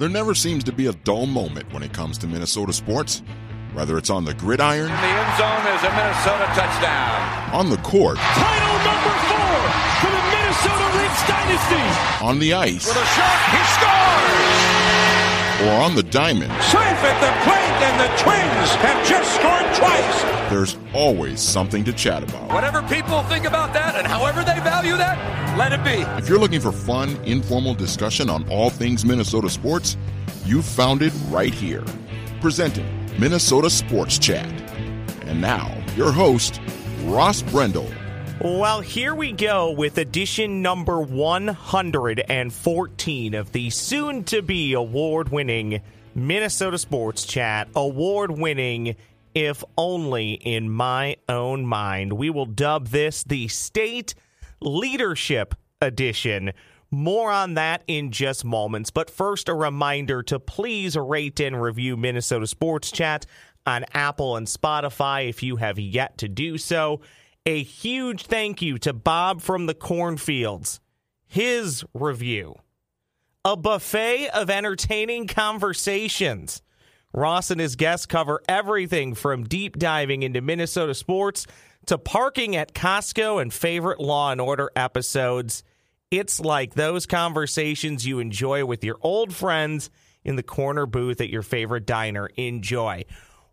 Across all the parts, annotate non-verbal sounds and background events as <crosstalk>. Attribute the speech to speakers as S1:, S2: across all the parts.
S1: There never seems to be a dull moment when it comes to Minnesota sports. Whether it's on the gridiron,
S2: In the end zone is a Minnesota touchdown.
S1: on the court,
S3: Title number four for the Minnesota Lynx Dynasty.
S1: on the ice,
S2: With a shot, he scores!
S1: or on the diamond,
S2: Safe at the plate, and the Twins have just scored twice.
S1: There's always something to chat about.
S2: Whatever people think about that and however they value that, let it be.
S1: If you're looking for fun, informal discussion on all things Minnesota sports, you've found it right here. Presenting Minnesota Sports Chat. And now, your host, Ross Brendel.
S4: Well, here we go with edition number 114 of the soon to be award winning Minnesota Sports Chat. Award winning, if only in my own mind. We will dub this the State Leadership Edition. More on that in just moments. But first, a reminder to please rate and review Minnesota Sports Chat on Apple and Spotify if you have yet to do so. A huge thank you to Bob from the Cornfields. His review. A buffet of entertaining conversations. Ross and his guests cover everything from deep diving into Minnesota sports to parking at Costco and favorite Law and Order episodes. It's like those conversations you enjoy with your old friends in the corner booth at your favorite diner. Enjoy.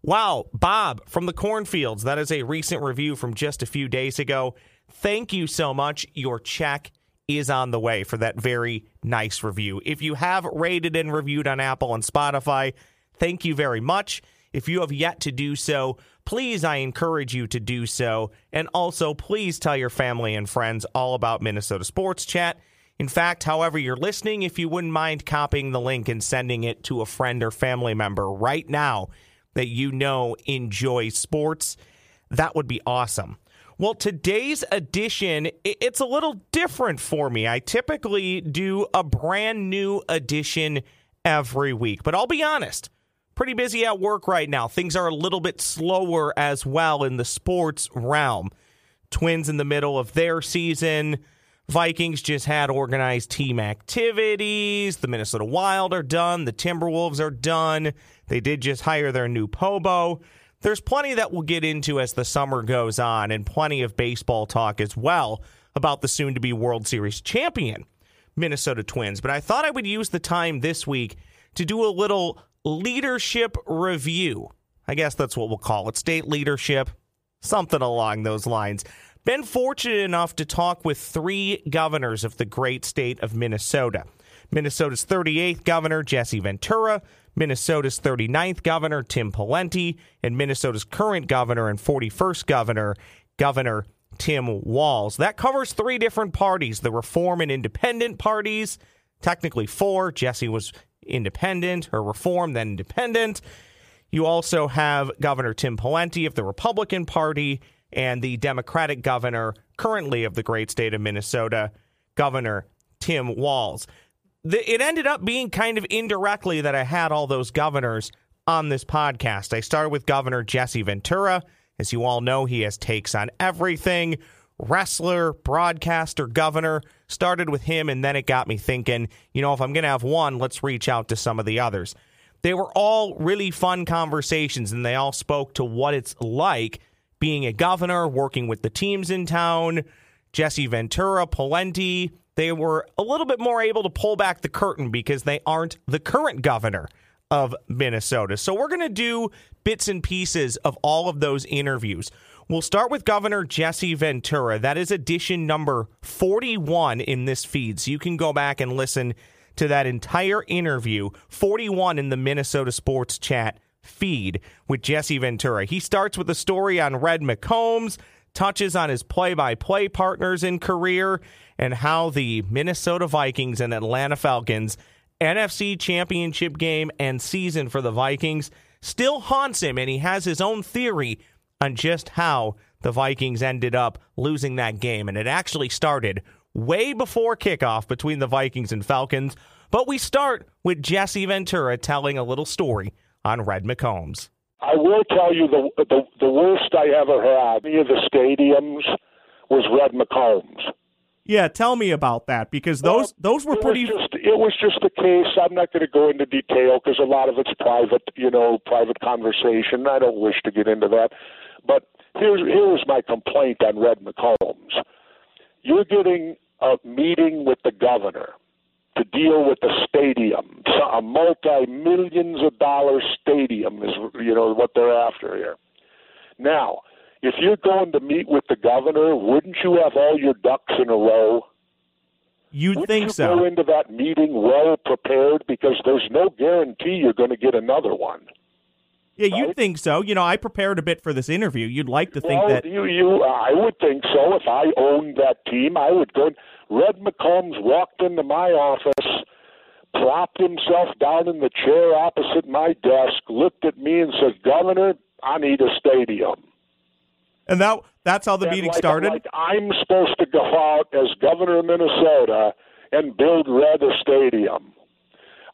S4: Wow, Bob from the Cornfields. That is a recent review from just a few days ago. Thank you so much. Your check is on the way for that very nice review. If you have rated and reviewed on Apple and Spotify, thank you very much. If you have yet to do so, please, I encourage you to do so. And also, please tell your family and friends all about Minnesota Sports Chat. In fact, however you're listening, if you wouldn't mind copying the link and sending it to a friend or family member right now that you know enjoys sports, that would be awesome. Well, today's edition, it's a little different for me. I typically do a brand new edition every week, but I'll be honest, pretty busy at work right now. Things are a little bit slower as well in the sports realm. Twins in the middle of their season. Vikings just had organized team activities. The Minnesota Wild are done. The Timberwolves are done. They did just hire their new Pobo. There's plenty that we'll get into as the summer goes on, and plenty of baseball talk as well about the soon to be World Series champion Minnesota Twins. But I thought I would use the time this week to do a little leadership review. I guess that's what we'll call it state leadership, something along those lines. Been fortunate enough to talk with three governors of the great state of Minnesota. Minnesota's 38th governor, Jesse Ventura, Minnesota's 39th governor, Tim Pawlenty, and Minnesota's current governor and 41st governor, Governor Tim Walz. That covers three different parties the Reform and Independent parties, technically four. Jesse was independent, or Reform, then Independent. You also have Governor Tim Pawlenty of the Republican Party and the Democratic governor currently of the great state of Minnesota, Governor Tim Walz. The, it ended up being kind of indirectly that I had all those governors on this podcast. I started with Governor Jesse Ventura. As you all know, he has takes on everything wrestler, broadcaster, governor. Started with him, and then it got me thinking, you know, if I'm going to have one, let's reach out to some of the others. They were all really fun conversations, and they all spoke to what it's like being a governor, working with the teams in town. Jesse Ventura, Pawlenty, they were a little bit more able to pull back the curtain because they aren't the current governor of Minnesota. So we're going to do bits and pieces of all of those interviews. We'll start with Governor Jesse Ventura. That is edition number 41 in this feed. So you can go back and listen to that entire interview, 41 in the Minnesota Sports Chat feed with Jesse Ventura. He starts with a story on Red McCombs, touches on his play by play partners in career, and how the Minnesota Vikings and Atlanta Falcons NFC championship game and season for the Vikings still haunts him, and he has his own theory on just how the Vikings ended up losing that game. And it actually started way before kickoff between the Vikings and Falcons. But we start with Jesse Ventura telling a little story on Red McCombs.
S5: I will tell you the the, the worst I ever had. Any of the stadiums was Red McCombs.
S4: Yeah, tell me about that because those well, those were
S5: it
S4: pretty.
S5: Was just, it was just the case. I'm not going to go into detail because a lot of it's private, you know, private conversation. I don't wish to get into that. But here's here's my complaint on Red McCombs. You're getting a meeting with the governor to deal with the stadium, a multi millions of dollar stadium is you know what they're after here. Now, if you're going to meet with the governor, wouldn't you have all your ducks in a row?
S4: You'd
S5: Wouldn't
S4: think
S5: you
S4: so.
S5: Go into that meeting well prepared because there's no guarantee you're going to get another one.
S4: Yeah, you'd think so. You know, I prepared a bit for this interview. You'd like to think
S5: well,
S4: that
S5: you, you, I would think so. If I owned that team, I would go. Red McCombs walked into my office, plopped himself down in the chair opposite my desk, looked at me, and said, "Governor, I need a stadium."
S4: And that that's how the
S5: and
S4: meeting
S5: like,
S4: started.
S5: Like I'm supposed to go out as governor of Minnesota and build Red a stadium.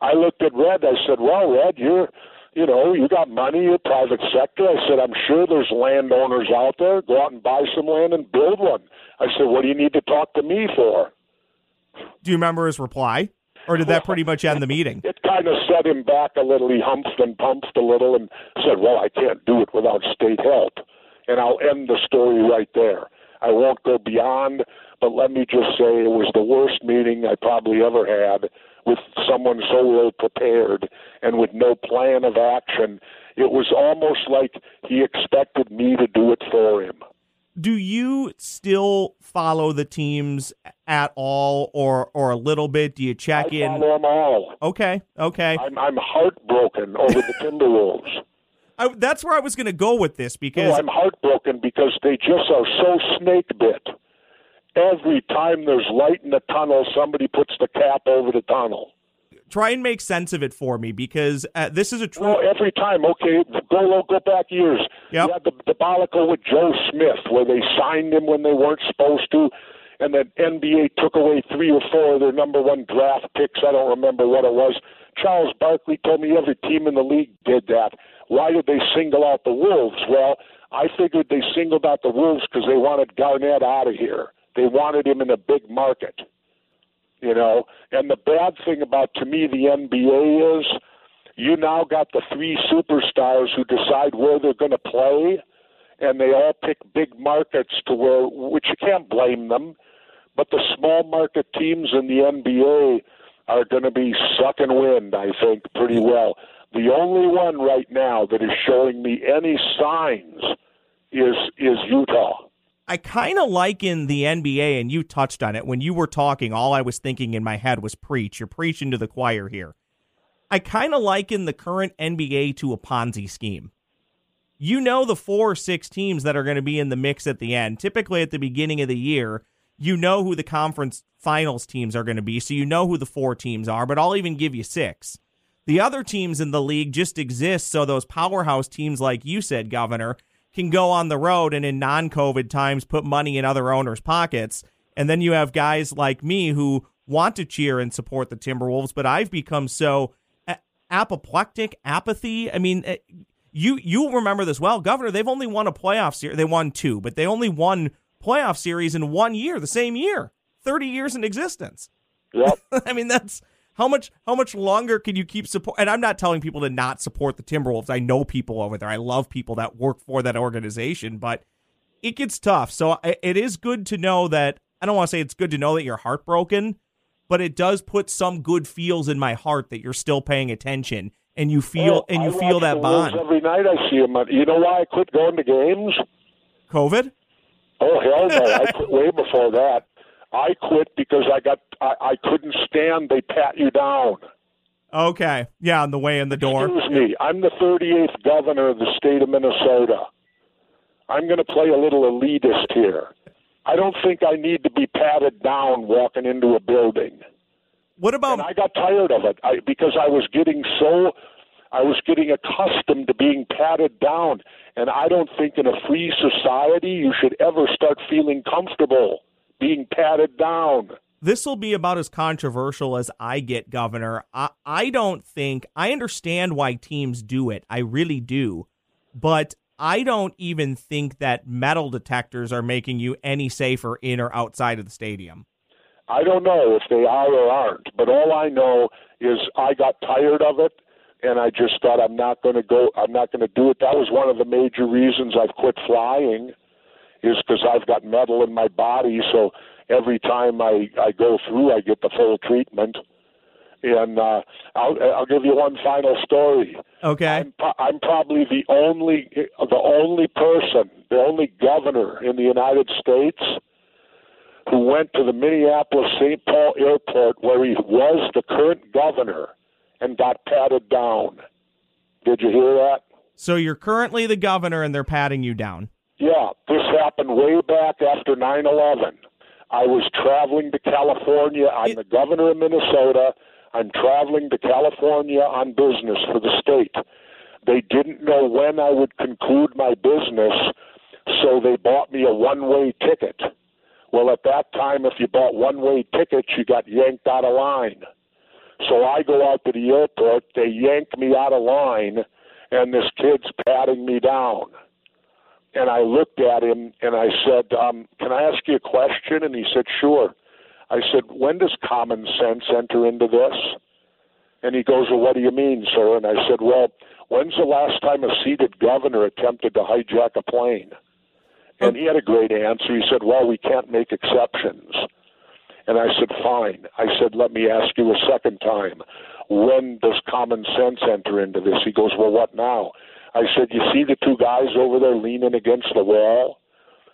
S5: I looked at Red. I said, "Well, Red, you're, you know, you got money. You're private sector." I said, "I'm sure there's landowners out there. Go out and buy some land and build one." I said, "What do you need to talk to me for?"
S4: Do you remember his reply? Or did that pretty much end the meeting?
S5: It kind of set him back a little. He humped and pumped a little and said, Well, I can't do it without state help and I'll end the story right there. I won't go beyond, but let me just say it was the worst meeting I probably ever had with someone so ill prepared and with no plan of action. It was almost like he expected me to do it for him.
S4: Do you still follow the teams at all, or or a little bit? Do you check
S5: I
S4: in?
S5: Follow them all.
S4: Okay, okay.
S5: I'm I'm heartbroken over the <laughs> Timberwolves.
S4: I, that's where I was going to go with this because
S5: no, I'm heartbroken because they just are so snake bit. Every time there's light in the tunnel, somebody puts the cap over the tunnel.
S4: Try and make sense of it for me because uh, this is a true.
S5: Well, every time, okay, go go back years.
S4: Yep.
S5: You had the debacle with Joe Smith, where they signed him when they weren't supposed to, and the NBA took away three or four of their number one draft picks. I don't remember what it was. Charles Barkley told me every team in the league did that. Why did they single out the Wolves? Well, I figured they singled out the Wolves because they wanted Garnett out of here. They wanted him in a big market. You know, and the bad thing about to me the NBA is you now got the three superstars who decide where they're going to play, and they all pick big markets to where, which you can't blame them. But the small market teams in the NBA are going to be sucking wind, I think, pretty well. The only one right now that is showing me any signs is is Utah.
S4: I kind of liken the NBA, and you touched on it when you were talking. All I was thinking in my head was preach. You're preaching to the choir here. I kind of liken the current NBA to a Ponzi scheme. You know the four or six teams that are going to be in the mix at the end. Typically, at the beginning of the year, you know who the conference finals teams are going to be, so you know who the four teams are, but I'll even give you six. The other teams in the league just exist so those powerhouse teams, like you said, Governor, can go on the road and in non COVID times put money in other owners' pockets. And then you have guys like me who want to cheer and support the Timberwolves, but I've become so apoplectic, apathy. I mean, eh, you you remember this well, Governor. They've only won a playoff series. They won two, but they only won playoff series in one year, the same year, thirty years in existence.
S5: Yep. <laughs>
S4: I mean, that's how much how much longer can you keep support? And I'm not telling people to not support the Timberwolves. I know people over there. I love people that work for that organization, but it gets tough. So it is good to know that. I don't want to say it's good to know that you're heartbroken, but it does put some good feels in my heart that you're still paying attention and you feel and you
S5: I
S4: feel that bond.
S5: Every night I see them. You know why I quit going to games?
S4: COVID.
S5: Oh hell no! I quit way before that. I quit because I got I, I couldn't stand they pat you down.
S4: Okay. Yeah, on the way in the door.
S5: Excuse me. I'm the 38th governor of the state of Minnesota. I'm going to play a little elitist here. I don't think I need to be patted down walking into a building.
S4: What about?
S5: And I got tired of it I, because I was getting so I was getting accustomed to being patted down. And I don't think in a free society you should ever start feeling comfortable being patted down.
S4: This will be about as controversial as I get, Governor. I, I don't think, I understand why teams do it. I really do. But I don't even think that metal detectors are making you any safer in or outside of the stadium.
S5: I don't know if they are or aren't, but all I know is I got tired of it and I just thought I'm not going to go I'm not going to do it. That was one of the major reasons I've quit flying is cuz I've got metal in my body so every time I I go through I get the full treatment. And uh I'll I'll give you one final story.
S4: Okay.
S5: I'm, I'm probably the only the only person, the only governor in the United States who went to the Minneapolis St. Paul airport where he was the current governor and got patted down. Did you hear that?
S4: So you're currently the governor and they're patting you down.
S5: Yeah, this happened way back after 9 11. I was traveling to California. I'm the governor of Minnesota. I'm traveling to California on business for the state. They didn't know when I would conclude my business, so they bought me a one way ticket. Well, at that time, if you bought one way tickets, you got yanked out of line. So I go out to the airport, they yank me out of line, and this kid's patting me down. And I looked at him and I said, um, Can I ask you a question? And he said, Sure. I said, When does common sense enter into this? And he goes, Well, what do you mean, sir? And I said, Well, when's the last time a seated governor attempted to hijack a plane? And he had a great answer. He said, Well, we can't make exceptions. And I said, Fine. I said, Let me ask you a second time. When does common sense enter into this? He goes, Well, what now? I said, You see the two guys over there leaning against the wall?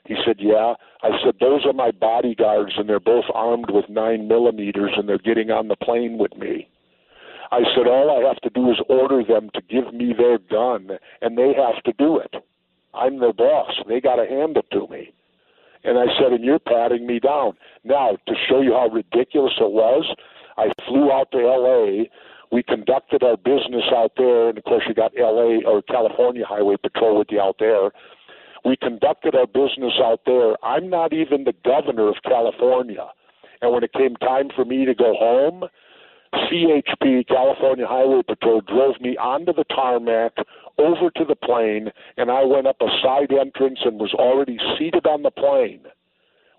S5: He said, Yeah. I said, Those are my bodyguards, and they're both armed with nine millimeters, and they're getting on the plane with me. I said, All I have to do is order them to give me their gun, and they have to do it. I'm their boss. They got to hand it to me. And I said, And you're patting me down. Now, to show you how ridiculous it was, I flew out to L.A. We conducted our business out there, and of course, you got L.A. or California Highway Patrol with you out there. We conducted our business out there. I'm not even the governor of California. And when it came time for me to go home, CHP, California Highway Patrol, drove me onto the tarmac, over to the plane, and I went up a side entrance and was already seated on the plane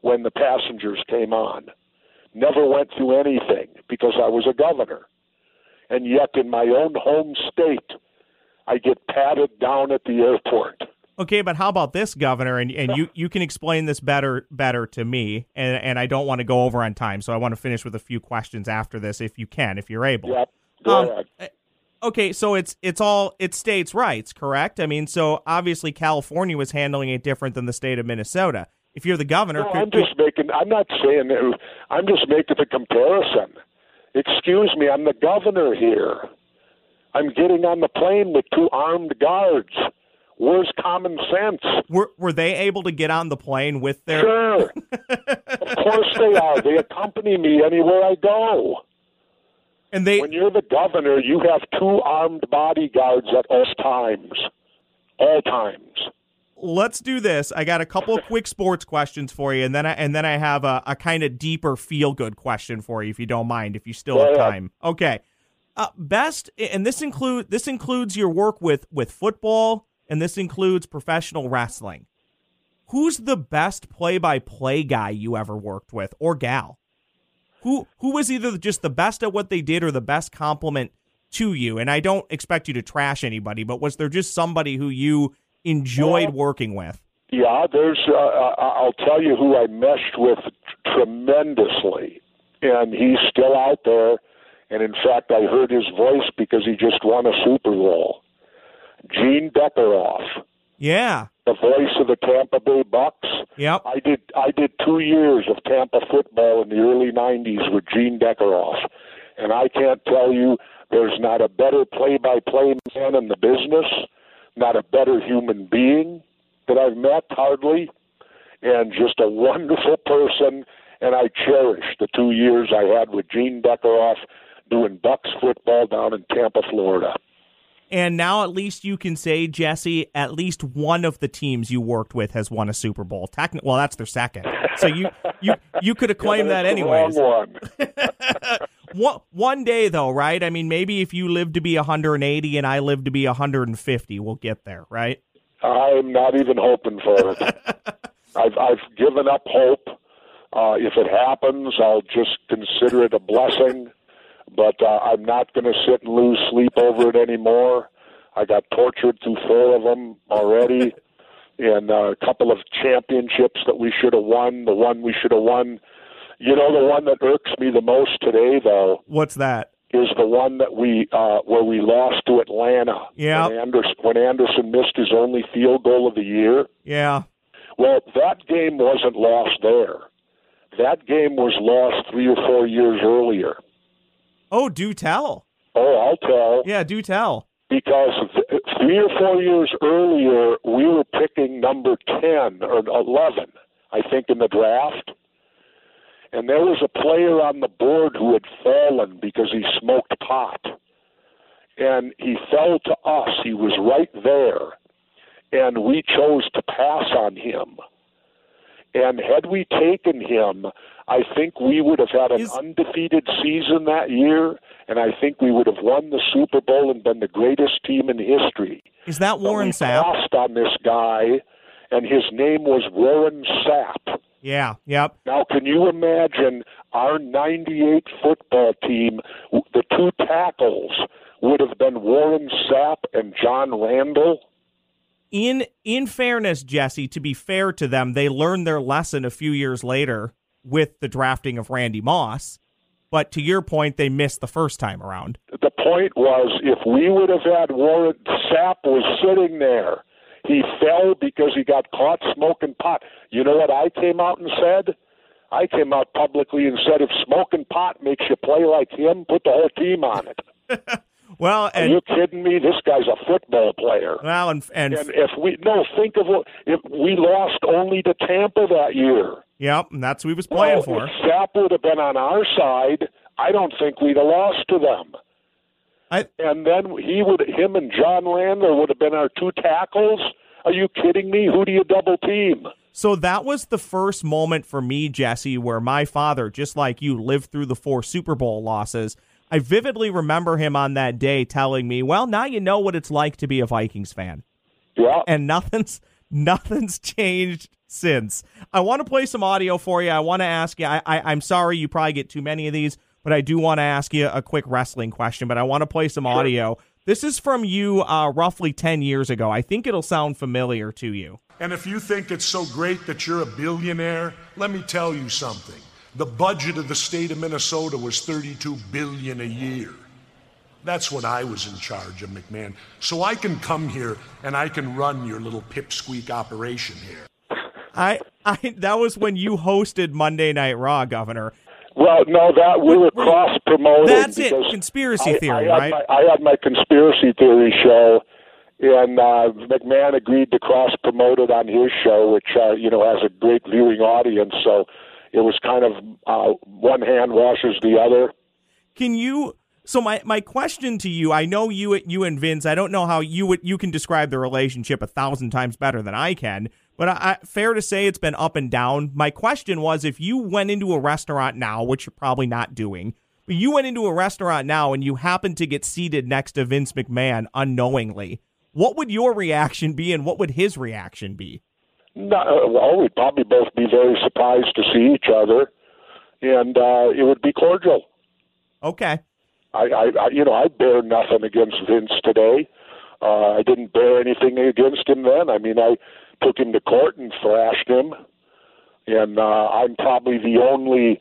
S5: when the passengers came on. Never went through anything because I was a governor. And yet, in my own home state, I get patted down at the airport.
S4: Okay, but how about this, Governor? And and you, you can explain this better better to me, and and I don't want to go over on time, so I want to finish with a few questions after this, if you can, if you're able.
S5: Yep. Go
S4: Um,
S5: ahead.
S4: Okay, so it's it's all it's states' rights, correct? I mean, so obviously California was handling it different than the state of Minnesota. If you're the governor,
S5: No,
S4: could-
S5: I'm just making. I'm not saying. that- I'm just making the comparison. Excuse me. I'm the governor here. I'm getting on the plane with two armed guards. Where's common sense?
S4: were were they able to get on the plane with their?
S5: Sure. <laughs> of course they are. They accompany me anywhere I go.
S4: And they
S5: When you're the governor, you have two armed bodyguards at all times. All times.
S4: Let's do this. I got a couple of quick sports questions for you, and then I and then I have a, a kind of deeper feel good question for you, if you don't mind, if you still
S5: Go
S4: have time. Okay. Uh, best, and this include this includes your work with with football, and this includes professional wrestling. Who's the best play by play guy you ever worked with, or gal? Who who was either just the best at what they did, or the best compliment to you? And I don't expect you to trash anybody, but was there just somebody who you enjoyed working with?
S5: Yeah, there's. Uh, I'll tell you who I meshed with tremendously, and he's still out there. And in fact, I heard his voice because he just won a Super Bowl. Gene Deckerhoff,
S4: Yeah.
S5: the voice of the Tampa Bay Bucs.
S4: Yep.
S5: I did. I did two years of Tampa football in the early '90s with Gene Deckerhoff, and I can't tell you there's not a better play-by-play man in the business, not a better human being that I've met hardly, and just a wonderful person. And I cherish the two years I had with Gene Deckerhoff doing Bucs football down in Tampa, Florida.
S4: And now at least you can say, Jesse, at least one of the teams you worked with has won a Super Bowl. Techni- well, that's their second. So you you you could have <laughs> claimed that
S5: That's the
S4: anyways.
S5: one. <laughs>
S4: One one day though, right? I mean, maybe if you live to be 180 and I live to be 150, we'll get there, right?
S5: I'm not even hoping for it. <laughs> I've I've given up hope. Uh, if it happens, I'll just consider it a blessing. But uh, I'm not going to sit and lose sleep over it anymore. I got tortured through four of them already, <laughs> and uh, a couple of championships that we should have won. The one we should have won. You know, the one that irks me the most today, though,
S4: What's that?
S5: is the one that we uh, where we lost to Atlanta.
S4: Yeah.
S5: When Anderson, when Anderson missed his only field goal of the year.
S4: Yeah.
S5: Well, that game wasn't lost there. That game was lost three or four years earlier.
S4: Oh, do tell.
S5: Oh, I'll tell.
S4: Yeah, do tell.
S5: Because three or four years earlier, we were picking number 10 or 11, I think, in the draft. And there was a player on the board who had fallen because he smoked pot. And he fell to us. He was right there. And we chose to pass on him. And had we taken him, I think we would have had an
S4: Is-
S5: undefeated season that year, and I think we would have won the Super Bowl and been the greatest team in history.
S4: Is that Warren Sapp?
S5: passed on this guy, and his name was Warren Sapp.
S4: Yeah. Yep.
S5: Now, can you imagine our 98 football team, the two tackles would have been Warren Sapp and John Randle?
S4: in in fairness, Jesse, to be fair to them, they learned their lesson a few years later with the drafting of Randy Moss. But to your point, they missed the first time around.
S5: The point was, if we would have had Warren Sapp was sitting there, he fell because he got caught smoking pot. You know what I came out and said? I came out publicly and said, if smoking pot makes you play like him, put the whole team on it. <laughs>
S4: Well,
S5: Are you kidding me? This guy's a football player.
S4: well, and and,
S5: And if we no, think of what if we lost only to Tampa that year.
S4: yep, and that's what he was playing
S5: well,
S4: for.
S5: If Sapp would have been on our side, I don't think we'd have lost to them.
S4: I,
S5: And then he would, him and John Randle would have been our two tackles. Are you kidding me? Who do you double team?
S4: So that was the first moment for me, Jesse, where my father, just like you, lived through the four Super Bowl losses. I vividly remember him on that day telling me, "Well, now you know what it's like to be a Vikings fan."
S5: Yeah.
S4: and nothing's <laughs> nothing's changed since. I want to play some audio for you. I want to ask you. I, I I'm sorry you probably get too many of these, but I do want to ask you a quick wrestling question. But I want to play some audio. This is from you uh, roughly ten years ago. I think it'll sound familiar to you.
S6: And if you think it's so great that you're a billionaire, let me tell you something. The budget of the state of Minnesota was 32 billion a year. That's when I was in charge of McMahon. So I can come here and I can run your little pipsqueak operation here.
S4: I I that was when you hosted Monday Night Raw, Governor.
S5: Well, no, that we were cross promoted.
S4: That's it. Conspiracy theory,
S5: I, I
S4: right?
S5: My, I had my conspiracy theory show, and uh, McMahon agreed to cross promote it on his show, which uh, you know has a great viewing audience. So it was kind of uh, one hand washes the other.
S4: Can you? So my my question to you, I know you you and Vince. I don't know how you would you can describe the relationship a thousand times better than I can. But I, I, fair to say it's been up and down. My question was, if you went into a restaurant now, which you're probably not doing, but you went into a restaurant now and you happened to get seated next to Vince McMahon unknowingly, what would your reaction be, and what would his reaction be?
S5: No, uh, well, we'd probably both be very surprised to see each other, and uh, it would be cordial.
S4: Okay,
S5: I, I, I you know, I bear nothing against Vince today. Uh, I didn't bear anything against him then. I mean, I took him to court and thrashed him, and uh, I'm probably the only.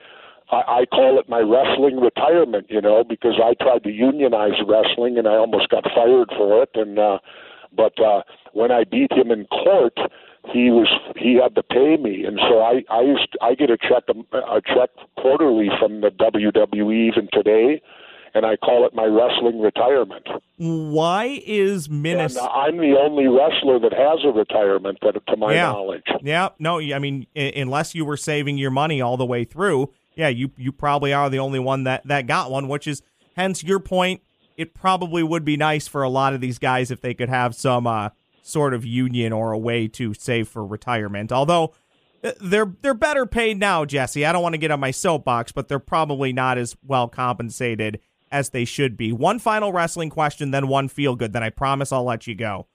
S5: I, I call it my wrestling retirement, you know, because I tried to unionize wrestling and I almost got fired for it. And uh, but uh, when I beat him in court, he was he had to pay me, and so I I used I get a check a check quarterly from the WWE even today, and I call it my wrestling retirement.
S4: why is Minnesota?
S5: I'm the only wrestler that has a retirement, that, to my
S4: Yeah.
S5: knowledge.
S4: Yeah, no, I mean, unless you were saving your money all the way through, yeah, you you probably are the only one that that got one, which is hence your point. It probably would be nice for a lot of these guys if they could have some uh, sort of union or a way to save for retirement. Although uh, they're they're better paid now, Jesse. I don't want to get on my soapbox, but they're probably not as well compensated as they should be. One final wrestling question, then one feel good. Then I promise I'll let you go.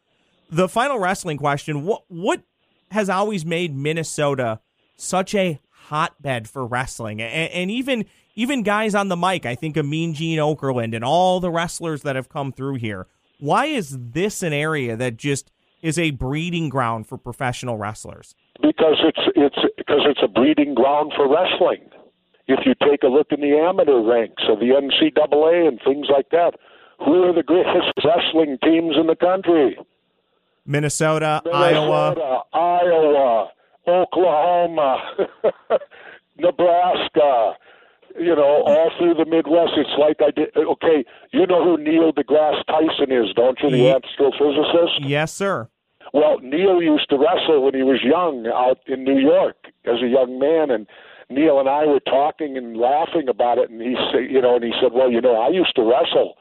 S4: The final wrestling question: What what has always made Minnesota such a
S7: hotbed for wrestling, and, and even even guys on the mic. I think of Mean Gene Okerlund and all the wrestlers that have come through here. Why is this an area that just is a breeding ground for professional wrestlers?
S5: Because it's it's because it's a breeding ground for wrestling. If you take a look in the amateur ranks of the NCAA and things like that, who are the greatest wrestling teams in the country?
S7: Minnesota,
S5: Minnesota
S7: Iowa,
S5: Iowa, Oklahoma, <laughs> Nebraska. You know, all through the Midwest. It's like I did. Okay, you know who Neil deGrasse Tyson is, don't you? The astrophysicist.
S7: Yes, sir.
S5: Well, Neil used to wrestle when he was young out in New York as a young man, and Neil and I were talking and laughing about it, and he said, you know, and he said, well, you know, I used to wrestle.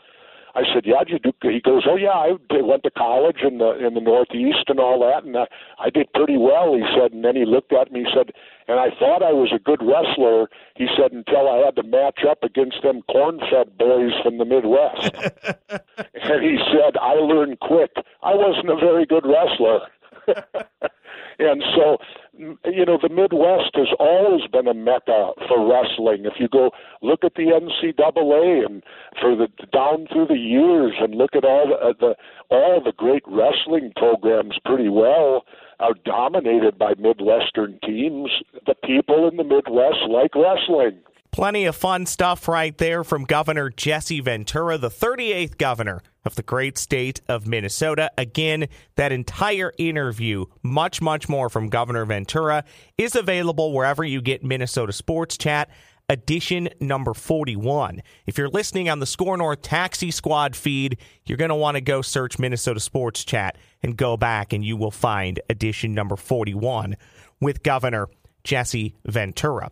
S5: I said, yeah, did you do? He goes, oh yeah, I went to college in the in the Northeast and all that, and I, I did pretty well. He said, and then he looked at me, he said, and I thought I was a good wrestler. He said until I had to match up against them corn-fed boys from the Midwest. <laughs> and he said, I learned quick. I wasn't a very good wrestler. <laughs> and so, you know, the Midwest has always been a mecca for wrestling. If you go look at the NCAA and for the down through the years and look at all the, uh, the all the great wrestling programs, pretty well are dominated by Midwestern teams. The people in the Midwest like wrestling.
S4: Plenty of fun stuff right there from Governor Jesse Ventura, the 38th governor of the great state of Minnesota. Again, that entire interview, much, much more from Governor Ventura, is available wherever you get Minnesota Sports Chat. Edition number 41. If you're listening on the Score North Taxi Squad feed, you're going to want to go search Minnesota Sports Chat and go back, and you will find edition number 41 with Governor Jesse Ventura.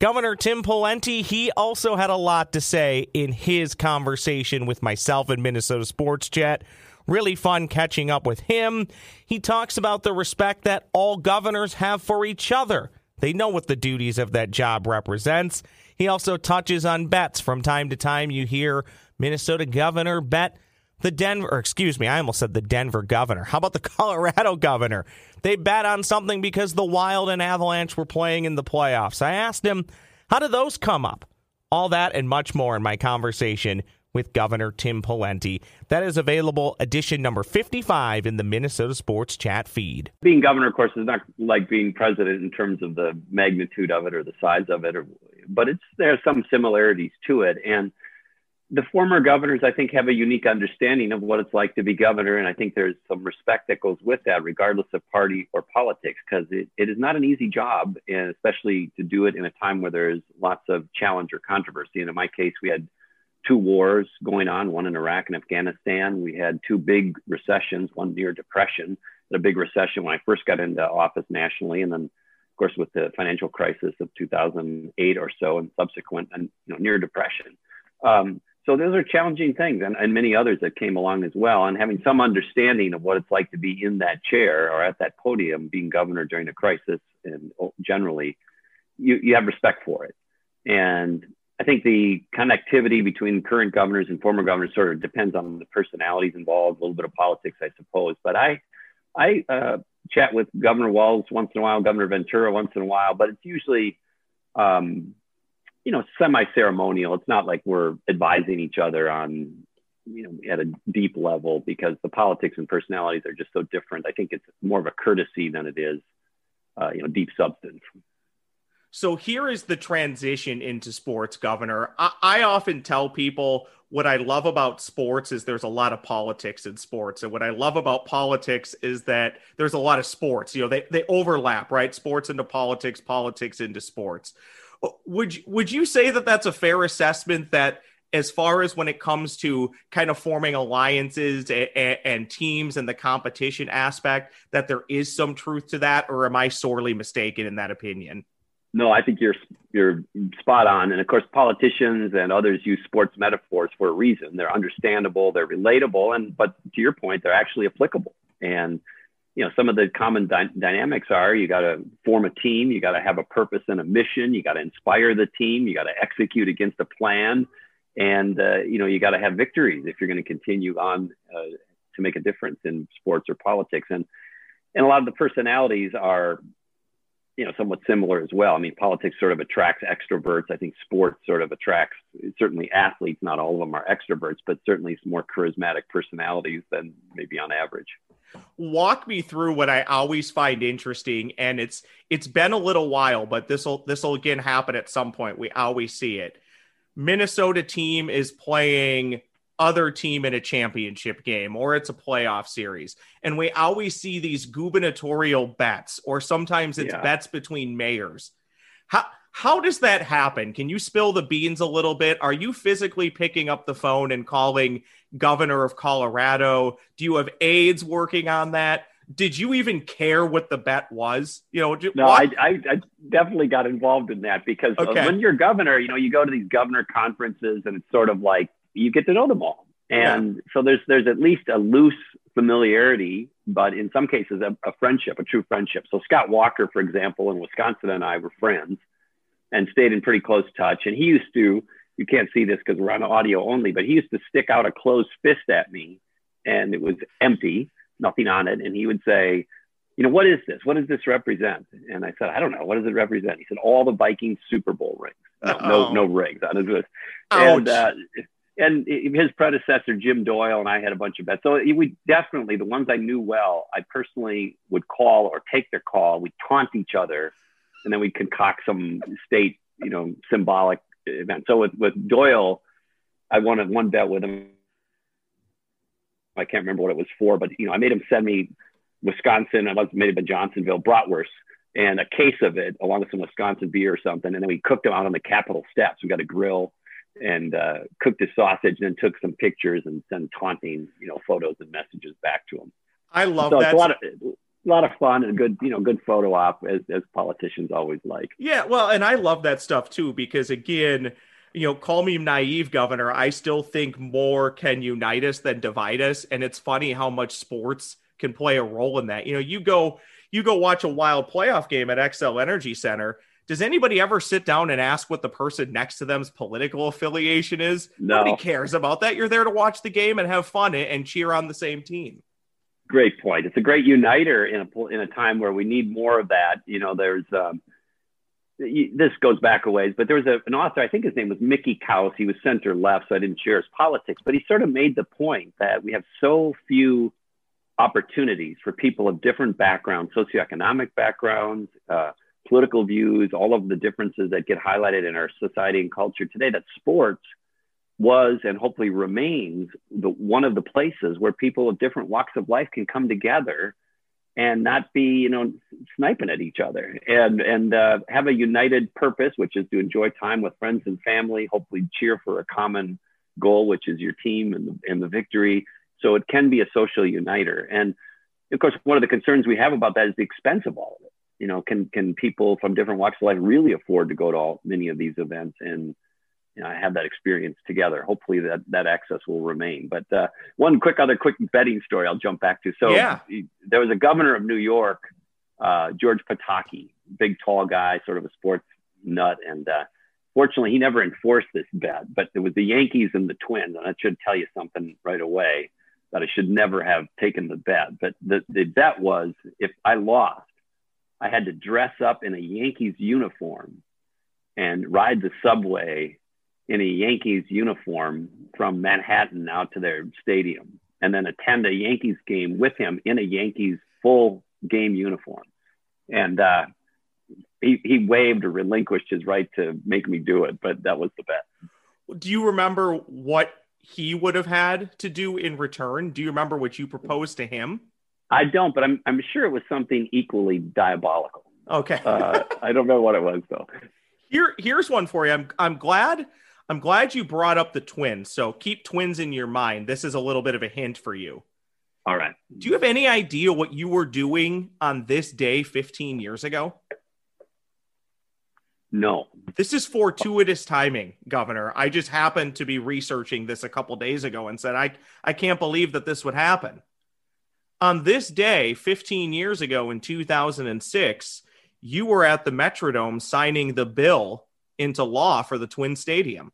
S4: Governor Tim Pawlenty, he also had a lot to say in his conversation with myself and Minnesota Sports Chat. Really fun catching up with him. He talks about the respect that all governors have for each other. They know what the duties of that job represents. He also touches on bets. From time to time, you hear Minnesota governor bet the Denver, excuse me, I almost said the Denver governor. How about the <laughs> Colorado governor? They bet on something because the Wild and Avalanche were playing in the playoffs. I asked him, how did those come up? All that and much more in my conversation with Governor Tim Pawlenty. That is available edition number 55 in the Minnesota Sports Chat feed.
S8: being governor, of course, is not like being president in terms of the magnitude of it or the size of it, or, but it's there are some similarities to it. And the former governors, I think, have a unique understanding of what it's like to be governor, and I think there's some respect that goes with that, regardless of party or politics, because it, it is not an easy job, and especially to do it in a time where there's lots of challenge or controversy. And in my case, we had two wars going on, one in Iraq and Afghanistan. We had two big recessions, one near depression, a big recession when I first got into office nationally, and then, of course, with the financial crisis of 2008 or so, and subsequent and you know, near depression. Um, so those are challenging things, and, and many others that came along as well. And having some understanding of what it's like to be in that chair or at that podium, being governor during a crisis, and generally, you, you have respect for it. And I think the connectivity between current governors and former governors sort of depends on the personalities involved, a little bit of politics, I suppose. But I, I uh, chat with Governor Walz once in a while, Governor Ventura once in a while, but it's usually, um, you know, semi-ceremonial. It's not like we're advising each other on, you know, at a deep level because the politics and personalities are just so different. I think it's more of a courtesy than it is, uh, you know, deep substance.
S7: So here is the transition into sports, Governor. I, I, often tell people what I love about sports is there's a lot of politics in sports. And what I love about politics is that there's a lot of sports. You know, they, they overlap, right? Sports into politics, politics into sports. Would, would you say that that's a fair assessment that as far as when it comes to kind of forming alliances and, and, teams and the competition aspect, that there is some truth to that, or am I sorely mistaken in that opinion?
S8: No, I think you're you're spot on. And of course, politicians and others use sports metaphors for a reason. They're understandable, they're relatable, and but to your point, they're actually applicable. And you know, some of the common dy- dynamics are you got to form a team, you got to have a purpose and a mission, you got to inspire the team, you got to execute against a plan, and uh, you know, you got to have victories if you're going to continue on uh, to make a difference in sports or politics. And and a lot of the personalities are you know somewhat similar as well. I mean, politics sort of attracts extroverts. I think sports sort of attracts certainly athletes. Not all of them are extroverts, but certainly some more charismatic personalities than maybe on average.
S4: Walk me through what I always find interesting, and it's it's been a little while, but this will this will again happen at some point. We always see it. Minnesota team is playing other team in a championship game or it's a playoff series. And we always see these gubernatorial bets, or sometimes it's yeah. bets between mayors. How, how does that happen? Can you spill the beans a little bit? Are you physically picking up the phone and calling governor of Colorado? Do you have aides working on that? Did you even care what the bet was? You know,
S8: no, I, I, I, definitely got involved in that because uh, okay. when you're governor, you know, you go to these governor conferences and it's sort of like you get to know them all. And yeah. so there's there's at least a loose familiarity, but in some cases a, a, friendship, a true friendship. So Scott Walker, for example, in Wisconsin and I were friends and stayed in pretty close touch. And he used to, you can't see this because we're on audio only, but he used to stick out a closed fist at me and it was empty, nothing on it. And he would say, you know, what is this? What does this represent? And I said, I don't know. What does it represent? He said, all the Vikings Super Bowl rings. No, no, no, rings on his list. And uh, and his predecessor Jim Doyle and I had a bunch of bets. So we definitely the ones I knew well, I personally would call or take their call. We taunt each other, and then we concoct some state, you know, symbolic event. So with with Doyle, I won one bet with him. I can't remember what it was for, but you know, I made him send me Wisconsin. I was maybe in Johnsonville bratwurst and a case of it along with some Wisconsin beer or something, and then we cooked them out on the Capitol steps. We got a grill and uh, cooked his sausage and then took some pictures and sent taunting, you know, photos and messages back to him.
S4: I love so that.
S8: It's a lot of a lot of fun and good, you know, good photo op as as politicians always like.
S4: Yeah, well, and I love that stuff too because again, you know, call me naive, Governor. I still think more can unite us than divide us, and it's funny how much sports can play a role in that. You know, you go you go watch a wild playoff game at Xcel Energy Center does anybody ever sit down and ask what the person next to them's political affiliation is?
S8: No.
S4: Nobody cares about that. You're there to watch the game and have fun and cheer on the same team.
S8: Great point. It's a great uniter in a in a time where we need more of that. You know, there's um, this goes back a ways, but there was a, an author, I think his name was Mickey Kaus. He was center left, so I didn't share his politics, but he sort of made the point that we have so few opportunities for people of different backgrounds, socioeconomic backgrounds, uh, political views, all of the differences that get highlighted in our society and culture today, that sports was and hopefully remains the, one of the places where people of different walks of life can come together and not be, you know, sniping at each other and, and uh, have a united purpose, which is to enjoy time with friends and family, hopefully cheer for a common goal, which is your team and the, and the victory. So it can be a social uniter. And of course, one of the concerns we have about that is the expense of all of it you know, can can people from different walks of life really afford to go to all many of these events and you know, have that experience together? Hopefully that that access will remain. But uh, one quick other quick betting story I'll jump back to. So
S4: yeah.
S8: there was a governor of New York, uh, George Pataki, big tall guy, sort of a sports nut, and uh, fortunately he never enforced this bet. But it was the Yankees and the Twins, and that should tell you something right away that I should never have taken the bet. But the, the bet was if I lost, I had to dress up in a Yankees uniform and ride the subway in a Yankees uniform from Manhattan out to their stadium and then attend a Yankees game with him in a Yankees full game uniform. And uh, he, he waived or relinquished his right to make me do it, but that was the bet.
S4: Do you remember what he would have had to do in return? Do you remember what you proposed to him?
S8: I don't, but I'm I'm sure it was something equally diabolical.
S4: Okay.
S8: uh, I don't know what it was though. <laughs>
S4: Here here's one for you. I'm I'm glad I'm glad you brought up the twins. So keep twins in your mind. This is a little bit of a hint for you.
S8: All right.
S4: Do you have any idea what you were doing on this day 15 years ago?
S8: No.
S4: This is fortuitous timing, Governor. I just happened to be researching this a couple days ago and said I I can't believe that this would happen on this day 15 years ago in 2006 you were at the metrodome signing the bill into law for the twin stadium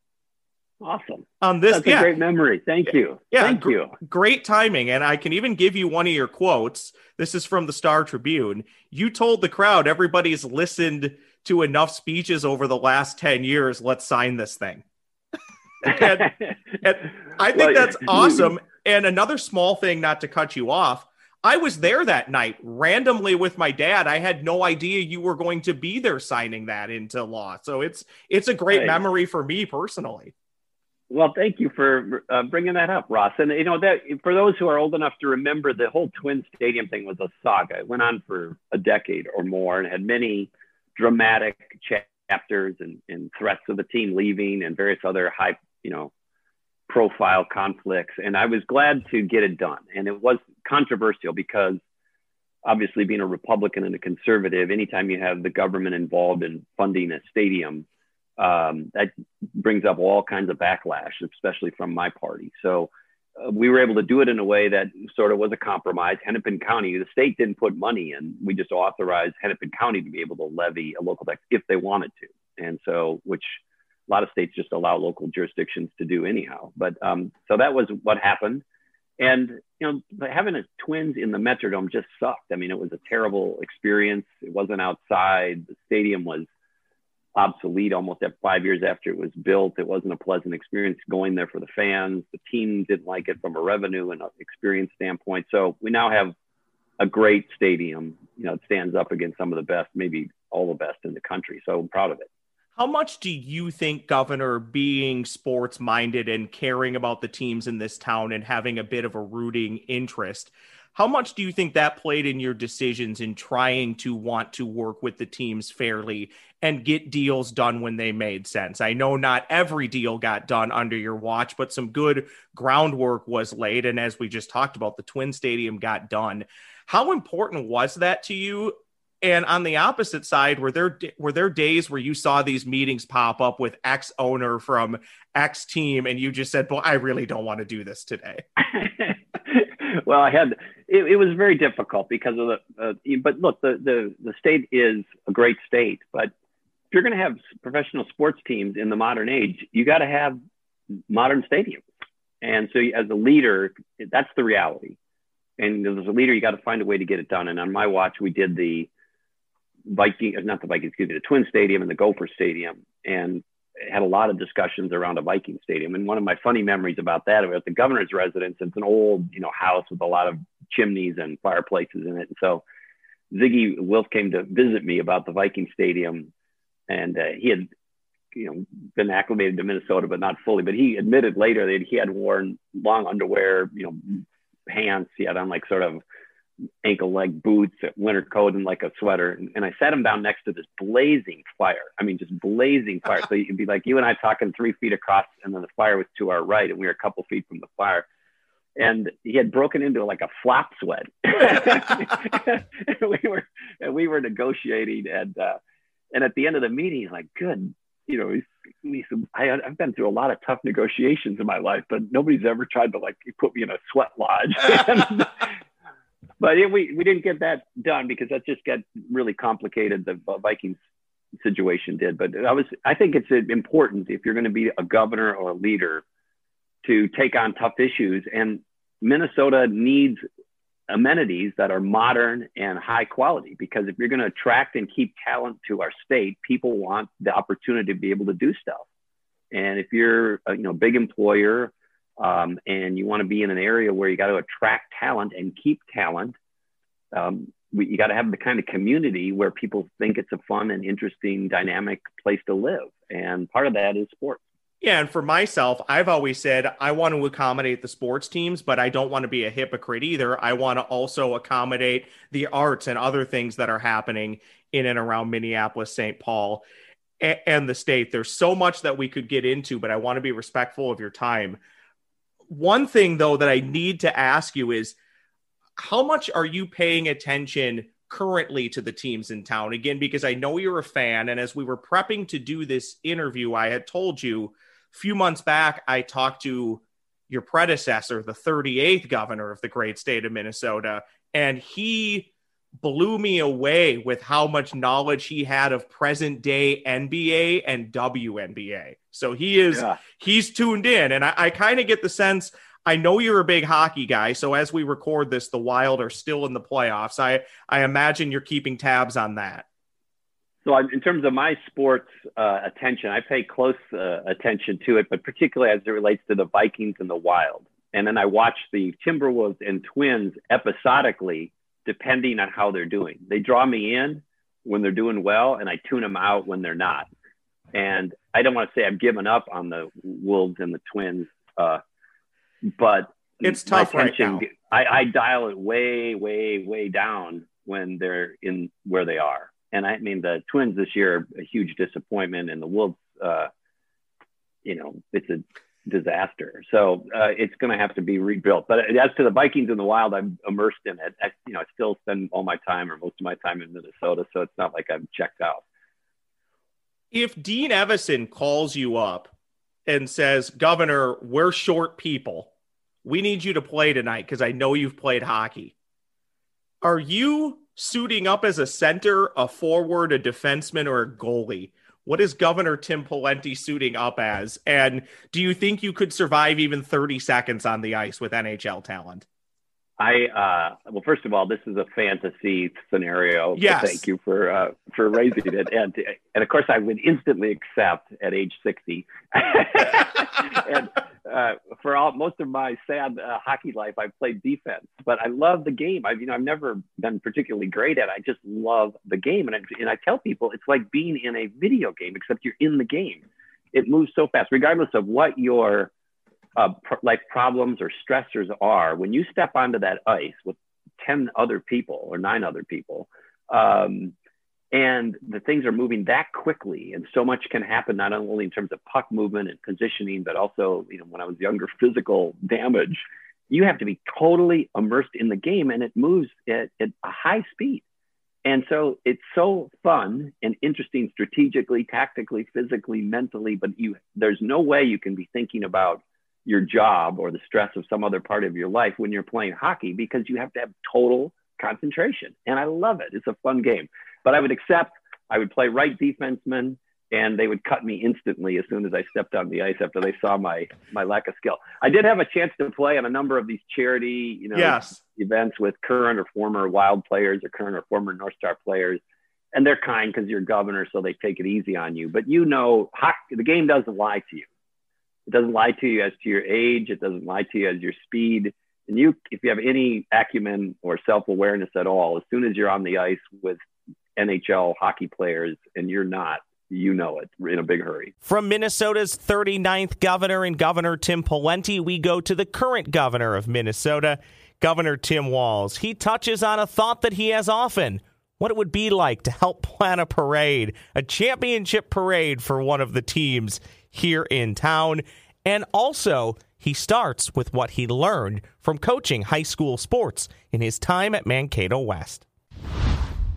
S8: Awesome.
S4: On this,
S8: That's
S4: yeah,
S8: a great memory. Thank you.
S4: Yeah,
S8: Thank
S4: gr-
S8: you.
S4: great timing. And I can even give you one of your quotes. This is from the Star Tribune. You told the crowd everybody's listened to enough speeches over the last 10 years. Let's sign this thing. <laughs> and, and I think
S8: Well,
S4: that's awesome. And another small thing, not to cut you off, I was there that night randomly with my dad. I had no idea you were going to be there signing that into law. So it's it's a great
S8: Right.
S4: memory for me personally.
S8: Well, thank you for uh, bringing that up, Ross. And you know that for those who are old enough to remember, the whole Twin Stadium thing was a saga. It went on for a decade or more, and had many dramatic chapters and, and threats of the team leaving and various other high, you know, profile conflicts. And I was glad to get it done. And it was controversial because obviously being a Republican and a conservative, anytime you have the government involved in funding a stadium, um, that brings up all kinds of backlash, especially from my party. So uh, we were able to do it in a way that sort of was a compromise. Hennepin County, the state didn't put money in. We just authorized Hennepin County to be able to levy a local tax if they wanted to. And so, which a lot of states just allow local jurisdictions to do anyhow. But um, so that was what happened. And, you know, having a twins in the Metrodome just sucked. I mean, it was a terrible experience. It wasn't outside. The stadium was obsolete almost at five years after it was built. It wasn't a pleasant experience going there for the fans. The team didn't like it from a revenue and experience standpoint. So we now have a great stadium. You know, it stands up against some of the best, maybe all the best in the country. So I'm proud of it.
S4: How much do you think, Governor, being sports minded and caring about the teams in this town and having a bit of a rooting interest, how much do you think that played in your decisions in trying to want to work with the teams fairly and get deals done when they made sense? I know not every deal got done under your watch, but some good groundwork was laid. And as we just talked about, the Twin Stadium got done. How important was that to you? And on the opposite side, were there were there days where you saw these meetings pop up with X owner from X team, and you just said, "Well, I really don't want to do this today." <laughs>
S8: well, I had it, it was very difficult because of the. Uh, but look, the the the state is a great state, but you're going to have professional sports teams in the modern age, you got to have modern stadiums. And so, as a leader, that's the reality. And as a leader, you got to find a way to get it done. And on my watch, we did the Viking, not the Vikings, excuse me, the Twin Stadium and the Gopher Stadium, and had a lot of discussions around a Viking Stadium. And one of my funny memories about that, about the governor's residence, it's an old, you know, house with a lot of chimneys and fireplaces in it. And so Zygi Wilf came to visit me about the Viking Stadium, and uh, he had, you know, been acclimated to Minnesota, but not fully. But he admitted later that he had worn long underwear, you know, pants. He had on like sort of ankle leg boots, a winter coat, and like a sweater. And, and I sat him down next to this blazing fire. I mean, just blazing fire. so it'd be like you and I talking three feet across, and then the fire was to our right, and we were a couple feet from the fire. And he had broken into like a flop sweat. <laughs> and we were we were negotiating, and uh, and at the end of the meeting, he's like, "Good, you know." He's, he said, I, I've been through a lot of tough negotiations in my life, but nobody's ever tried to like put me in a sweat lodge. <laughs> <laughs> But it, we we didn't get that done because that just got really complicated. The Vikings situation did, but I was I think it's important if you're going to be a governor or a leader to take on tough issues, and Minnesota needs amenities that are modern and high quality because if you're going to attract and keep talent to our state people want the opportunity to be able to do stuff. And if you're a you know big employer um, and you want to be in an area where you got to attract talent and keep talent um, we, you got to have the kind of community where people think it's a fun and interesting dynamic place to live. And part of that is sports
S4: Yeah, and for myself, I've always said I want to accommodate the sports teams, but I don't want to be a hypocrite either. I want to also accommodate the arts and other things that are happening in and around Minneapolis, St. Paul, and the state. There's so much that we could get into, but I want to be respectful of your time. One thing, though, that I need to ask you is how much are you paying attention currently to the teams in town? Again, because I know you're a fan. And as we were prepping to do this interview, I had told you few months back, I talked to your predecessor, the 38th governor of the great state of Minnesota, and he
S7: blew me away with how much knowledge he had of present day NBA and WNBA. So he is yeah. he's tuned in, and I, I kind of get the sense. I know you're a big hockey guy, so as we record this, the Wild are still in the playoffs. I I imagine you're keeping tabs on that.
S8: So, in terms of my sports uh, attention, I pay close uh, attention to it, but particularly as it relates to the Vikings and the Wild. And then I watch the Timberwolves and Twins episodically depending on how they're doing. They draw me in when they're doing well, and I tune them out when they're not. And I don't want to say I've given up on the Wolves and the Twins, uh, but
S7: it's tough right now.
S8: I, I dial it way, way, way down when they're in where they are. And I mean, the Twins this year are a huge disappointment, and the Wolves, uh, you know, it's a disaster. So uh, it's going to have to be rebuilt. But as to the Vikings and the Wild, I'm immersed in it. I, you know, I still spend all my time or most of my time in Minnesota, so it's not like I'm checked out.
S7: If Dean Evason calls you up and says, "Governor, we're short people. We need you to play tonight because I know you've played hockey," are you suiting up as a center, a forward, a defenseman, or a goalie? What is Governor Tim Pawlenty suiting up as? And do you think you could survive even 30 seconds on the ice with NHL talent?
S8: I uh, well, first of all, this is a fantasy scenario.
S7: Yes.
S8: So thank you for uh, for raising it, and and of course, I would instantly accept at age sixty. <laughs> for all most of my sad uh, hockey life, I've played defense, but I love the game. I've you know I've never been particularly great at. it. I just love the game, and I, and I tell people it's like being in a video game, except you're in the game. It moves so fast, regardless of what your uh, pr- like problems or stressors are, when you step onto that ice with 10 other people or nine other people, um, and the things are moving that quickly and so much can happen not only in terms of puck movement and positioning but also you know when i was younger physical damage you have to be totally immersed in the game and it moves at, at a high speed and so it's so fun and interesting strategically tactically physically mentally but you there's no way you can be thinking about your job or the stress of some other part of your life when you're playing hockey because you have to have total concentration. And I love it. It's a fun game. But I would accept, I would play right defenseman and they would cut me instantly as soon as I stepped on the ice after they saw my my lack of skill. I did have a chance to play on a number of these charity, you know,
S7: yes.
S8: events with current or former Wild players or current or former North Star players, and they're kind because you're governor, so they take it easy on you. But you know, hockey, the game doesn't lie to you. It doesn't lie to you as to your age. It doesn't lie to you as your speed. And you, if you have any acumen or self-awareness at all, as soon as you're on the ice with NHL hockey players and you're not, you know it in a big hurry.
S4: From Minnesota's 39th governor and Governor Tim Pawlenty, we go to the current governor of Minnesota, Governor Tim Walz. He touches on a thought that he has often what it would be like to help plan a parade, a championship parade for one of the teams here in town. And also, he starts with what he learned from coaching high school sports in his time at Mankato West.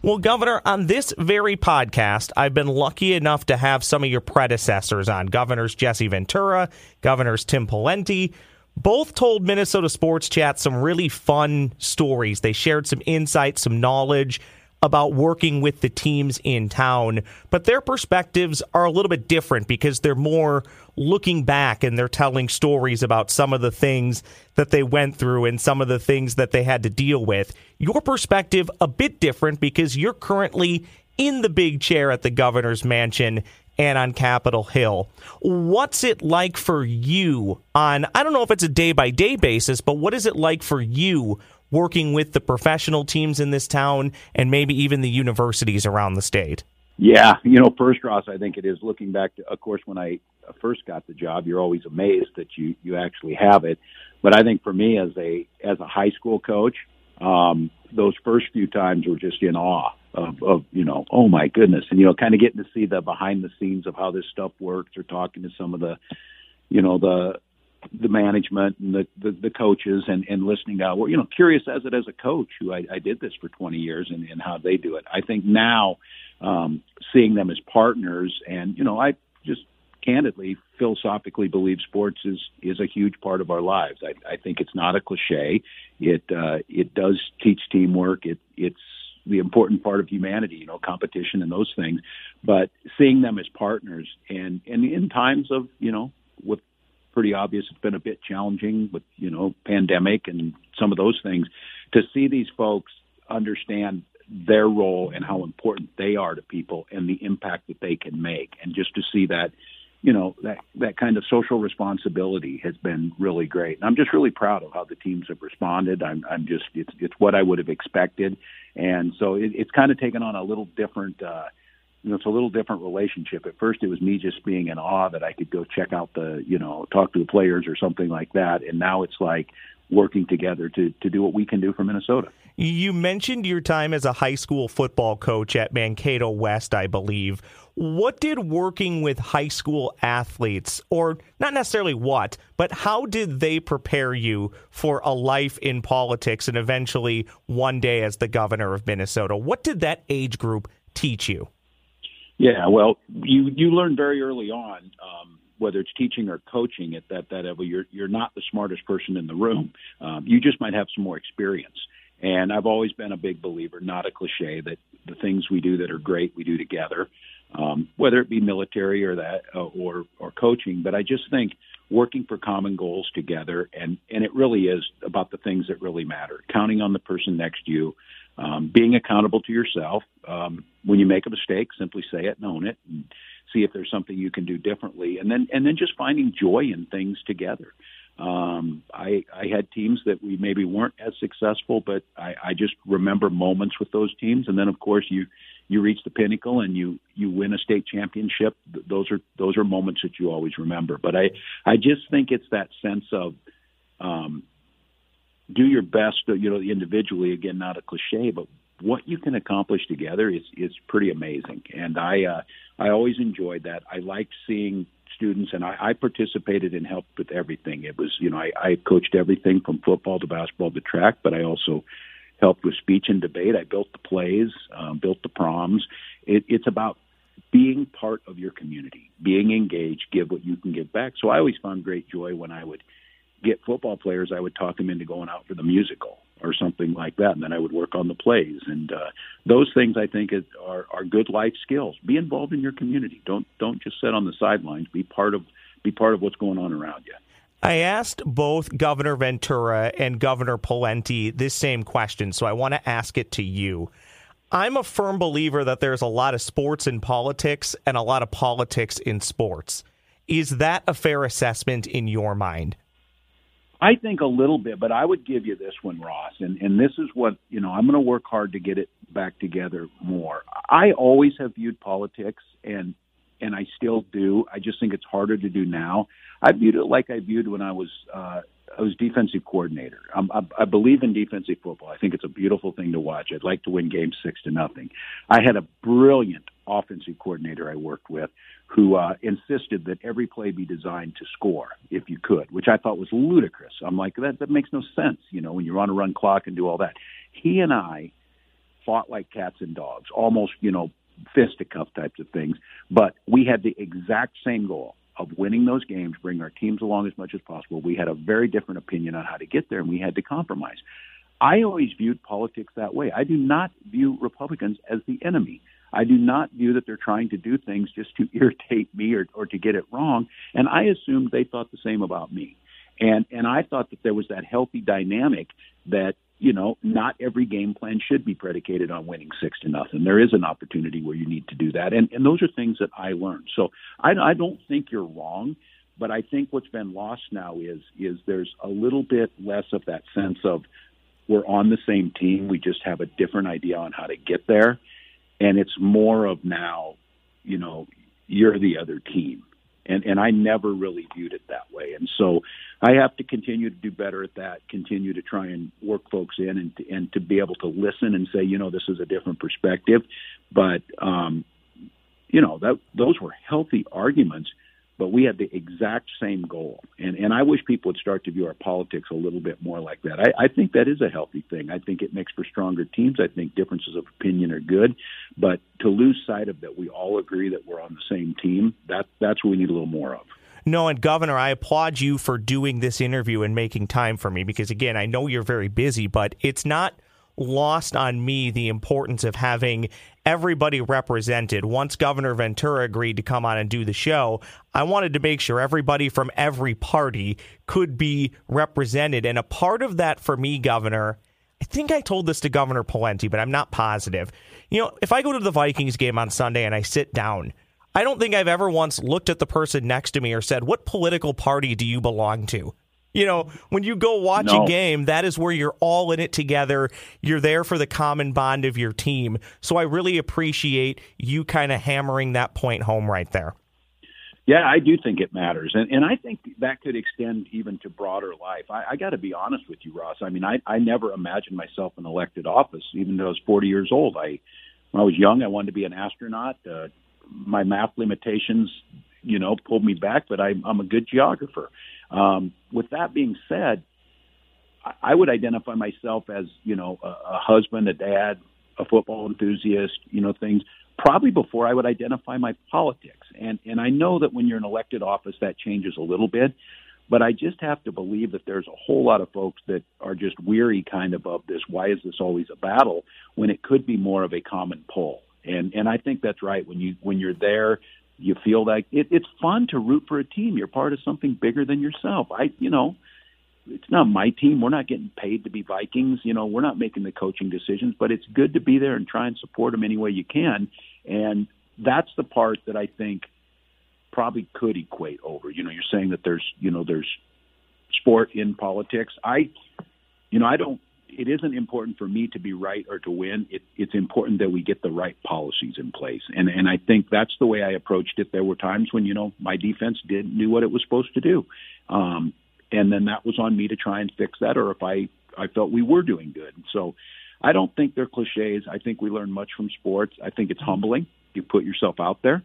S4: Well, Governor, on this very podcast, I've been lucky enough to have some of your predecessors on Governors Jesse Ventura, Governors Tim Pawlenty. Both told Minnesota Sports Chat some really fun stories. They shared some insight, some knowledge about working with the teams in town, but their perspectives are a little bit different because they're more looking back and they're telling stories about some of the things that they went through and some of the things that they had to deal with. Your perspective a bit different because you're currently in the big chair at the governor's mansion and on Capitol Hill. What's it like for you on I don't know if it's a day by day basis, but what is it like for you working with the professional teams in this town and maybe even the universities around the state?
S9: Yeah, you know, first, Ross, I think it is looking back to, of course, when I first got the job, you're always amazed that you, you actually have it. But I think for me as a, as a high school coach, um, those first few times were just in awe of, of, you know, oh my goodness. And, you know, kind of getting to see the behind the scenes of how this stuff works or talking to some of the, you know, the, the management and the, the, the coaches and, and listening out. Well, you know, curious as it as a coach who I, I did this for 20 years and, and how they do it. I think now um, seeing them as partners and, you know, I just candidly philosophically believe sports is, is a huge part of our lives. I, I think it's not a cliche. It, uh, it does teach teamwork. It, it's the important part of humanity, you know, competition and those things. But seeing them as partners, and and in times of you know, with pretty obvious, it's been a bit challenging with you know pandemic and some of those things. To see these folks understand their role and how important they are to people and the impact that they can make, and just to see that you know that that kind of social responsibility has been really great. And I'm just really proud of how the teams have responded. I'm I'm just it's it's what I would have expected, and so it, it's kind of taken on a little different. uh you know, it's a little different relationship. At first, it was me just being in awe that I could go check out the, you know, talk to the players or something like that. And now it's like working together to to do what we can do for Minnesota.
S4: You mentioned your time as a high school football coach at Mankato West, I believe. What did working with high school athletes, or not necessarily what, but how did they prepare you for a life in politics and eventually one day as the governor of Minnesota? What did that age group teach you?
S9: Yeah, well, you you learn very early on, um, whether it's teaching or coaching at that that level, you're you're not the smartest person in the room. Um, you just might have some more experience. And I've always been a big believer, not a cliche, that the things we do that are great we do together um, whether it be military or that uh, or or coaching. But I just think working for common goals together, and and it really is about the things that really matter. Counting on the person next to you, um, being accountable to yourself. Um, when you make a mistake, simply say it and own it, and see if there's something you can do differently, and then and then just finding joy in things together. Um, I, I had teams that we maybe weren't as successful, but I, I just remember moments with those teams. And then, of course, you you reach the pinnacle and you you win a state championship those are those are moments that you always remember but i i just think it's that sense of um do your best you know individually again not a cliche but what you can accomplish together is is pretty amazing and i uh i always enjoyed that i liked seeing students and I, I participated and helped with everything it was you know i i coached everything from football to basketball to track but i also helped with speech and debate. I built the plays, um, built the proms. It, it's about being part of your community, being engaged, give what you can give back. So I always found great joy when I would get football players. I would talk them into going out for the musical or something like that, and then I would work on the plays. And uh, those things I think is, are are good life skills. Be involved in your community. Don't don't just sit on the sidelines. Be part of be part of what's going on around you.
S4: I asked both Governor Ventura and Governor Pawlenty this same question, so I want to ask it to you. I'm a firm believer that there's a lot of sports in politics and a lot of politics in sports. Is that a fair assessment in your mind?
S9: I think a little bit, but I would give you this one, Ross, and and this is what you know. I'm going to work hard to get it back together more. I always have viewed politics and and I still do. I just think it's harder to do now. I viewed it like I viewed when I was uh, I was defensive coordinator. I'm, I, I believe in defensive football. I think it's a beautiful thing to watch. I'd like to win games six to nothing. I had a brilliant offensive coordinator I worked with who uh, insisted that every play be designed to score if you could, which I thought was ludicrous. I'm like that that makes no sense. You know, when you're on a run clock and do all that. He and I fought like cats and dogs, almost you know fisticuff types of things. But we had the exact same goal of winning those games, bring our teams along as much as possible. We had a very different opinion on how to get there, and we had to compromise. I always viewed politics that way. I do not view Republicans as the enemy. I do not view that they're trying to do things just to <laughs> irritate me or, or to get it wrong. And I assumed they thought the same about me. And and I thought that there was that healthy dynamic that you know, not every game plan should be predicated on winning six to nothing. There is an opportunity where you need to do that, and and those are things that I learned. So I, I don't think you're wrong, but I think what's been lost now is is there's a little bit less of that sense of we're on the same team. We just have a different idea on how to get there, and it's more of now, you know, you're the other team and and I never really viewed it that way. And so I have to continue to do better at that. Continue to try and work folks in and to, and to be able to listen and say, you know, this is a different perspective. But um, you know that those were healthy arguments but we had the exact same goal. And and I wish people would start to view our politics a little bit more like that. I, I think that is a healthy thing. I think it makes for stronger teams. I think differences of opinion are good, but to lose sight of that, we all agree that we're on the same team. That that's what we need a little more of.
S4: No, and Governor, I applaud you for doing this interview and making time for me because again, I know you're very busy, but it's not lost on me the importance of having everybody represented. Once Governor Ventura agreed to come on and do the show, I wanted to make sure everybody from every party could be represented. And a part of that for me, Governor, I think I told this to Governor Pawlenty, but I'm not positive. You know, if I go to the Vikings game on Sunday and I sit down, I don't think I've ever once looked at the person next to me or said, What political party do you belong to? You know, when you go watch no. a game, that is where you're all in it together. You're there for the common bond of your team. So I really appreciate you kind of hammering that point home right there.
S9: Yeah, I do think it matters, and and I think that could extend even to broader life. I, I got to be honest with you, Ross. I mean, I I never imagined myself in elected office, even though I was 40 years old. I when I was young, I wanted to be an astronaut. Uh, my math limitations, you know, pulled me back, but I, I'm a good geographer. Um, with that being said, I, I would identify myself as you know a, a husband, a dad, a football enthusiast, you know, things probably before I would identify my politics. And and I know that when you're in elected office that changes a little bit, but I just have to believe that there's a whole lot of folks that are just weary kind of of this why is this always a battle when it could be more of a common pull. And and I think that's right when you when you're there you feel like it, it's fun to root for a team. You're part of something bigger than yourself. I, you know, it's not my team. We're not getting paid to be Vikings. You know, we're not making the coaching decisions, but it's good to be there and try and support them any way you can. And that's the part that I think probably could equate over. You know, you're saying that there's, you know, there's sport in politics. I, you know, I don't. It isn't important for me to be right or to win. It, it's important that we get the right policies in place, and and I think that's the way I approached it. There were times when you know my defense didn't do what it was supposed to do, um, and then that was on me to try and fix that. Or if I I felt we were doing good, so I don't think they're cliches. I think we learn much from sports. I think it's humbling. You put yourself out there.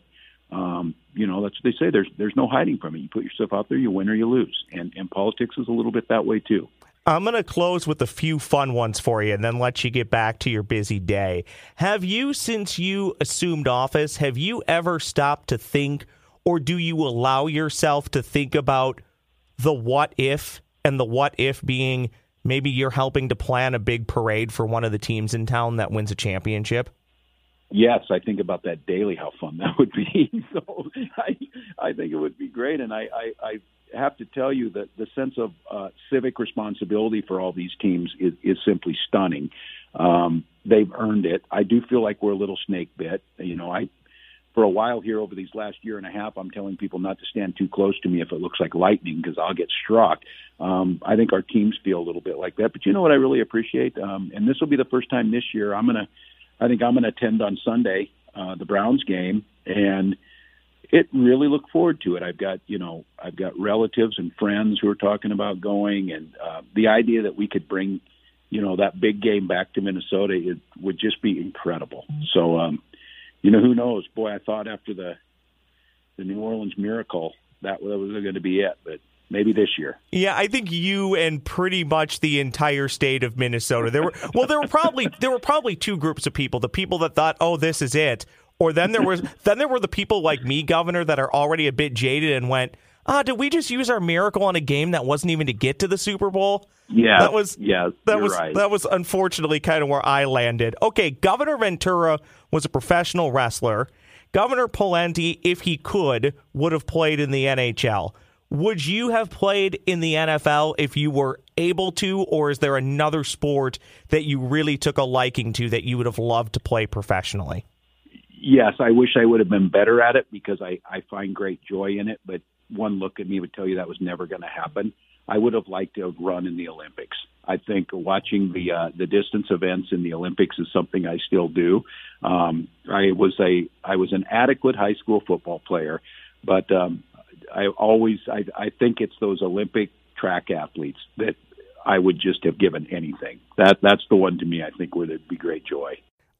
S9: Um, you know, that's what they say. There's there's no hiding from it. You put yourself out there, you win or you lose. And and politics is a little bit that way too.
S4: I'm going to close with a few fun ones for you and then let you get back to your busy day. Have you, since you assumed office, have you ever stopped to think, or do you allow yourself to think about the what if and the what if being maybe you're helping to plan a big parade for one of the teams in town that wins a championship?
S9: Yes, I think about that daily. How fun that would be. <laughs> so I, I think it would be great, and I, I, I have to tell you that the sense of uh, civic responsibility for all these teams is, is simply stunning. Um, they've earned it. I do feel like we're a little snake bit. You know, I for a while here over these last year and a half, I'm telling people not to stand too close to me if it looks like lightning because I'll get struck. Um, I think our teams feel a little bit like that. But you know what I really appreciate, um, and this will be the first time this year I'm gonna, I think I'm gonna attend on Sunday uh, the Browns game, and it really look forward to it. I've got you know I've got relatives and friends who are talking about going, and uh, the idea that we could bring you know that big game back to Minnesota it would just be incredible. So um, you know, who knows? Boy, I thought after the the New Orleans miracle that, that was going to be it, but maybe this year.
S4: Yeah, I think you and pretty much the entire state of Minnesota. There were well, there were probably there were probably two groups of people: the people that thought, "Oh, this is it," or then there was <laughs> then there were the people like me, Governor, that are already a bit jaded and went, "Ah, did we just use our miracle on a game that wasn't even to get to the Super Bowl?"
S9: Yeah,
S4: that was
S9: yeah,
S4: that was
S9: right.
S4: that was unfortunately kind of where I landed. Okay, Governor Ventura was a professional wrestler. Governor Pawlenty, if he could, would have played in the NHL. Would you have played in the NFL if you were able to, or is there another sport that you really took a liking to that you would have loved to play professionally?
S9: Yes, I wish I would have been better at it because I, I find great joy in it, but one look at me would tell you that was never going to happen. I would have liked to have run in the Olympics. I think watching the uh, the distance events in the Olympics is something I still do. Um, I was a I was an adequate high school football player, but um, I always I, I think it's those Olympic track athletes that I would just have given anything. That that's the one to me I think would be great joy.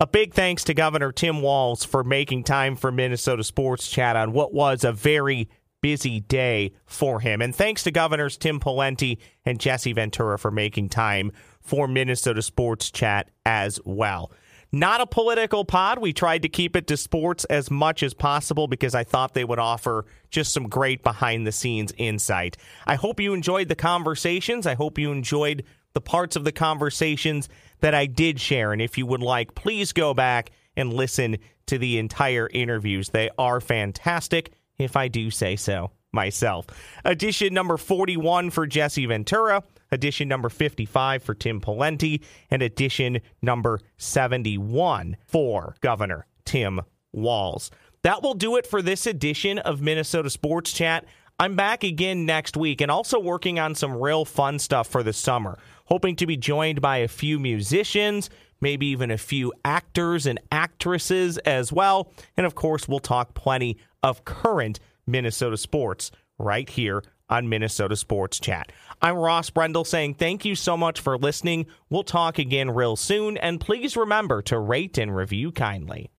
S4: A big thanks to Governor Tim Walz for making time for Minnesota Sports Chat on what was a very busy day for him. And thanks to Governors Tim Pawlenty and Jesse Ventura for making time for Minnesota Sports Chat as well. Not a political pod. We tried to keep it to sports as much as possible because I thought they would offer just some great behind the scenes insight. I hope you enjoyed the conversations. I hope you enjoyed the parts of the conversations that I did share. And if you would like, please go back and listen to the entire interviews. They are fantastic, if I do say so myself. Edition number 41 for Jesse Ventura, edition number 55 for Tim Pawlenty, and edition number 71 for Governor Tim Walz. That will do it for this edition of Minnesota Sports Chat. I'm back again next week and also working on some real fun stuff for the summer. Hoping to be joined by a few musicians, maybe even a few actors and actresses as well. And of course, we'll talk plenty of current Minnesota sports right here on Minnesota Sports Chat. I'm Ross Brendel saying thank you so much for listening. We'll talk again real soon, and please remember to rate and review kindly.